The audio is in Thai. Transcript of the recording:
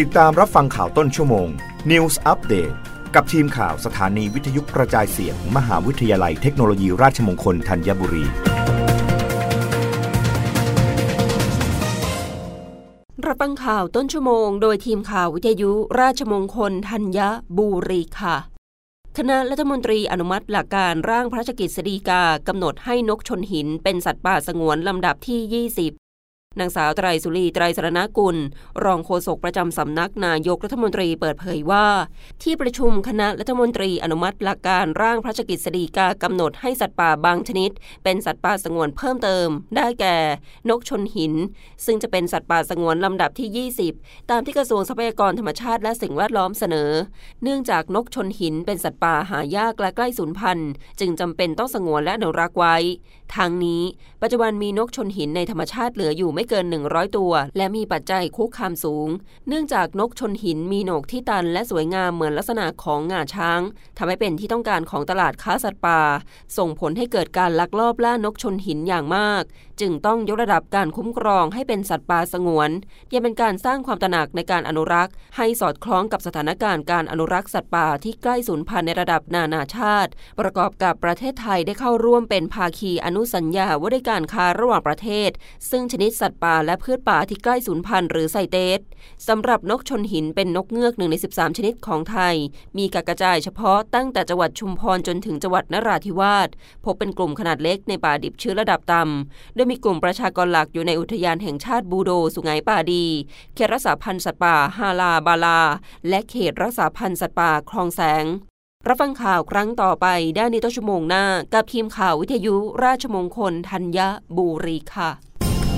ติดตามรับฟังข่าวต้นชั่วโมง News Update กับทีมข่าวสถานีวิทยุกระจายเสียงมหาวิทยาลัยเทคโนโลยีราชมงคลธัญบุรี รับฟังข่าวต้นชั่วโมง โดยทีมข่าววิทยุราชมงคลธัญบุรีค่ะ คณะรัฐมนตรีอนุมัติหลักการร่างพระราชกิจสีกากำหนดให้นกชนหินเป็นสัตว์ป่าสงวนลำดับที่ 20 นางสาวไตรสุรีไตรสรณกุล รองโฆษกประจำสำนักนายกรัฐมนตรีเปิดเผยว่า ที่ประชุมคณะรัฐมนตรีอนุมัติหลักการร่างพระราชกิจสีกากำหนดให้สัตว์ป่าบางชนิด เป็นสัตว์ป่าสงวนเพิ่มเติม ได้แก่ นกชนหิน ซึ่งจะเป็นสัตว์ป่าสงวนลำดับที่ 20 ตามที่กระทรวงทรัพยากรธรรมชาติและสิ่งแวดล้อมเสนอ เนื่องจากนกชนหินเป็นสัตว์ป่าหายากและใกล้สูญพันธุ์ จึงจำเป็นต้องสงวนและอนุรักษ์ไว้ ทางนี้ ปัจจุบันมีนกชนหินในธรรมชาติเหลืออยู่ไม่เกิน 100 ตัว และมีปัจจัยคุกคามสูง เนื่องจากนกชนหินมีโหนกที่ตันและสวยงามเหมือนลักษณะของงาช้างทำให้เป็นที่ต้องการของตลาดค้าสัตว์ป่า ส่งผลให้เกิดการลักลอบล่านกชนหินอย่างมาก จึงต้องยกระดับการคุ้มครองให้เป็นสัตว์ป่าสงวน ยังเป็นการสร้างความตระหนักในการอนุรักษ์ ให้สอดคล้องกับสถานการณ์การอนุรักษ์สัตว์ป่าที่ใกล้สูญพันธุ์ในระดับนานาชาติ ประกอบกับประเทศไทยได้เข้าร่วมเป็นภาคีอนุสัญญาว่าด้วยการค้าระหว่างประเทศ ซึ่งชนิดสัตตว์ป่าและพืชป่าที่ใกล้สูญพันธุ์หรือไซเตสสำหรับนกชนหินเป็นนกเงือกหนึ่งใน 13 ชนิดของไทย มีการกระจายเฉพาะตั้งแต่จังหวัดชุมพรจนถึงจังหวัดนราธิวาสพบเป็นกลุ่มขนาดเล็กในป่าดิบชื้นระดับต่ำโดยมีกลุ่มประชากรหลักอยู่ในอุทยานแห่งชาติบูโดสุไหงป่าดีเขตรักษาพันธุ์สัตว์ป่าฮาลาบาลา และเขตรักษาพันธุ์สัตว์ป่าคลองแสงรับฟังข่าวครั้งต่อไปได้ในต้นชั่วโมงหน้า กับทีมข่าววิทยุราชมงคลธัญบุรีค่ะ